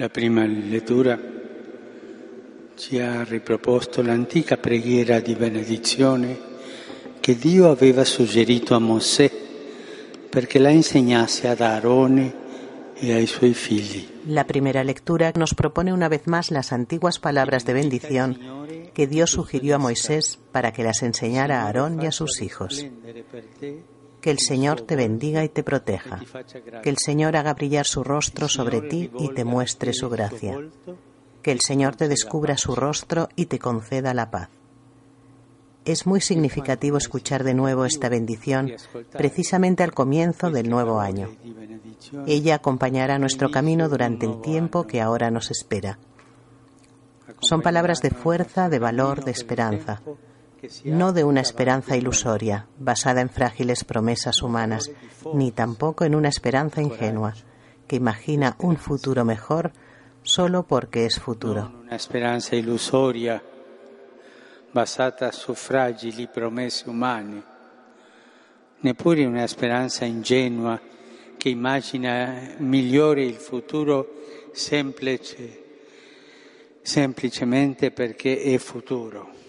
La prima lettura ci ha riproposto l'antica preghiera di benedizione che Dio aveva suggerito a Mosè perché la insegnasse ad Aarone e ai suoi figli. La primera lectura nos propone una vez más las antiguas palabras de bendición que Dios sugirió a Moisés para que las enseñara a Aarón y a sus hijos. Que el Señor te bendiga y te proteja. Que el Señor haga brillar su rostro sobre ti y te muestre su gracia. Que el Señor te descubra su rostro y te conceda la paz. Es muy significativo escuchar de nuevo esta bendición precisamente al comienzo del nuevo año. Ella acompañará nuestro camino durante el tiempo que ahora nos espera. Son palabras de fuerza, de valor, de esperanza no de una esperanza ilusoria, basada en frágiles promesas humanas, ni tampoco en una esperanza ingenua, que imagina un futuro mejor solo porque es futuro. Una esperanza ilusoria, basata su fragili promesse umane, neppure una speranza ingenua che immagina migliore il futuro semplice, semplicemente perché è futuro.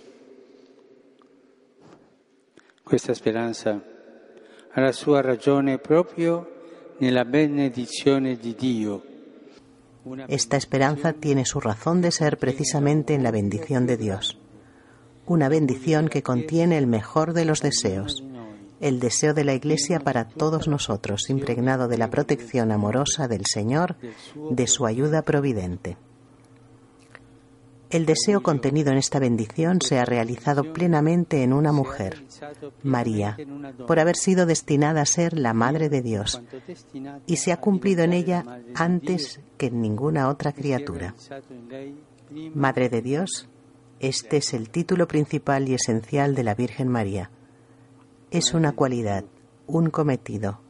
Questa speranza ha la sua ragione proprio nella benedizione di Dio. Esta esperanza tiene su razón de ser precisamente en la bendición de Dios. Una bendición que contiene el mejor de los deseos, el deseo de la Iglesia para todos nosotros, impregnado de la protección amorosa del Señor, de su ayuda providente. El deseo contenido en esta bendición se ha realizado plenamente en una mujer, María, por haber sido destinada a ser la Madre de Dios, y se ha cumplido en ella antes que en ninguna otra criatura. Madre de Dios, este es el título principal y esencial de la Virgen María. Es una cualidad, un cometido,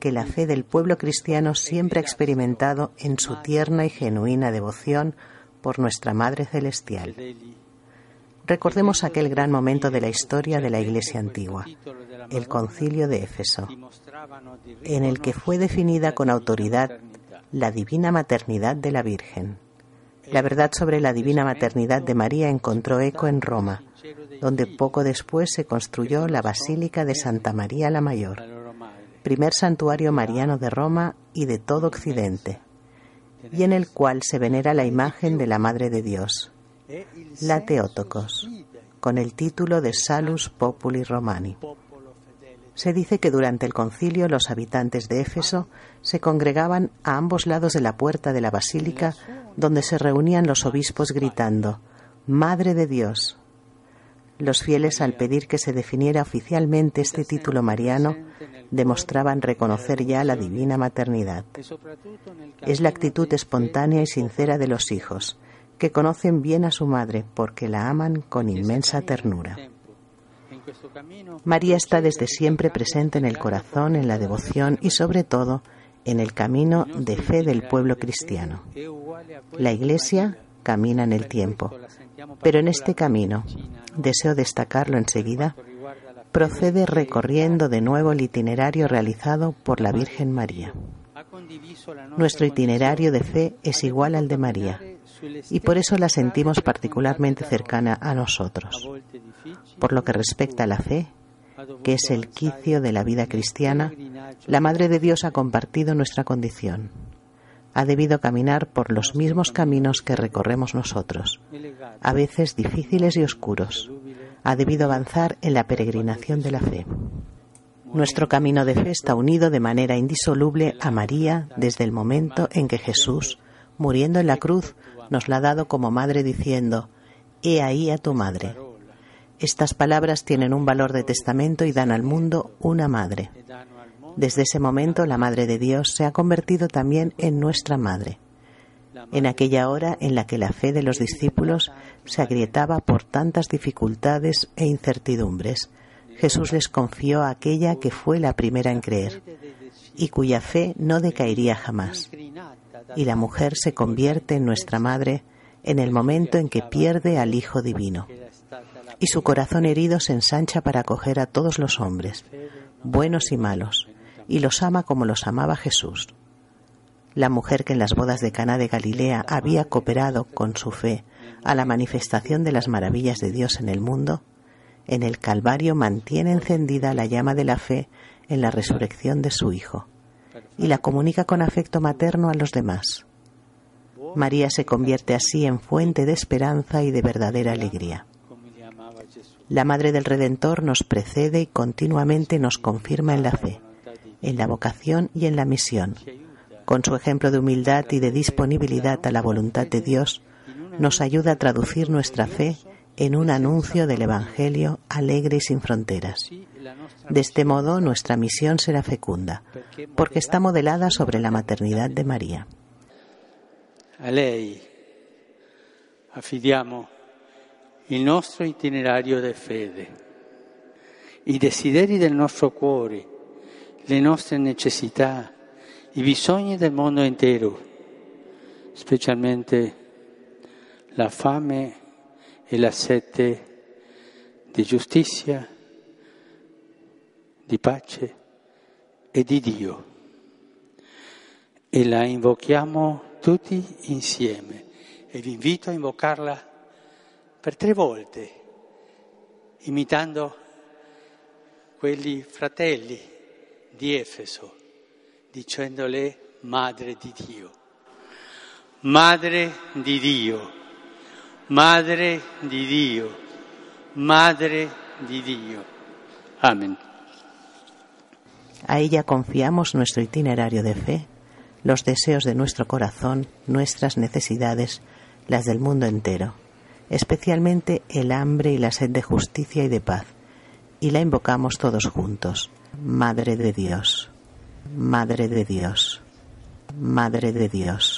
que la fe del pueblo cristiano siempre ha experimentado en su tierna y genuina devoción por nuestra Madre Celestial. Recordemos aquel gran momento de la historia de la Iglesia antigua, el concilio de Éfeso, en el que fue definida con autoridad la divina maternidad de la Virgen. La verdad sobre la divina maternidad de María encontró eco en Roma, donde poco después se construyó la Basílica de Santa María la Mayor, primer santuario mariano de Roma y de todo Occidente, y en el cual se venera la imagen de la Madre de Dios, la Teótocos, con el título de Salus Populi Romani. Se dice que durante el concilio los habitantes de Éfeso se congregaban a ambos lados de la puerta de la basílica donde se reunían los obispos gritando, Madre de Dios. Los fieles, al pedir que se definiera oficialmente este título mariano, demostraban reconocer ya la divina maternidad. Es la actitud espontánea y sincera de los hijos, que conocen bien a su madre porque la aman con inmensa ternura. María está desde siempre presente en el corazón, en la devoción y sobre todo en el camino de fe del pueblo cristiano. La Iglesia camina en el tiempo, pero en este camino, deseo destacarlo enseguida, procede recorriendo de nuevo el itinerario realizado por la Virgen María. Nuestro itinerario de fe es igual al de María y por eso la sentimos particularmente cercana a nosotros. Por lo que respecta a la fe, que es el quicio de la vida cristiana, la Madre de Dios ha compartido nuestra condición. Ha debido caminar por los mismos caminos que recorremos nosotros, a veces difíciles y oscuros. Ha debido avanzar en la peregrinación de la fe. Nuestro camino de fe está unido de manera indisoluble a María desde el momento en que Jesús, muriendo en la cruz, nos la ha dado como madre diciendo, He ahí a tu madre. Estas palabras tienen un valor de testamento y dan al mundo una madre. Desde ese momento la Madre de Dios se ha convertido también en nuestra Madre. En aquella hora en la que la fe de los discípulos se agrietaba por tantas dificultades e incertidumbres, Jesús les confió a aquella que fue la primera en creer y cuya fe no decaería jamás. Y la mujer se convierte en nuestra Madre en el momento en que pierde al Hijo Divino y su corazón herido se ensancha para acoger a todos los hombres, buenos y malos, y los ama como los amaba Jesús. la mujer que en las bodas de Cana de Galilea había cooperado con su fe a la manifestación de las maravillas de Dios en el mundo, en el Calvario mantiene encendida la llama de la fe en la resurrección de su Hijo y la comunica con afecto materno a los demás. María se convierte así en fuente de esperanza y de verdadera alegría. La Madre del Redentor nos precede y continuamente nos confirma en la fe, en la vocación y en la misión. Con su ejemplo de humildad y de disponibilidad a la voluntad de Dios, nos ayuda a traducir nuestra fe en un anuncio del Evangelio alegre y sin fronteras. De este modo, nuestra misión será fecunda, porque está modelada sobre la maternidad de María. A lei affidiamo il nostro itinerario di fede, i desideri del nostro cuore, le nostre necessità, i bisogni del mondo intero, specialmente la fame e la sete di giustizia, di pace e di Dio. E la invochiamo tutti insieme e vi invito a invocarla per tre volte, imitando quelli fratelli di Madre di Dio. Madre di Dio, Madre di Dio, Madre di Dio. Amén. A ella confiamos nuestro itinerario de fe, los deseos de nuestro corazón, nuestras necesidades, las del mundo entero, especialmente el hambre y la sed de justicia y de paz, y la invocamos todos juntos. Madre de Dios, Madre de Dios, Madre de Dios.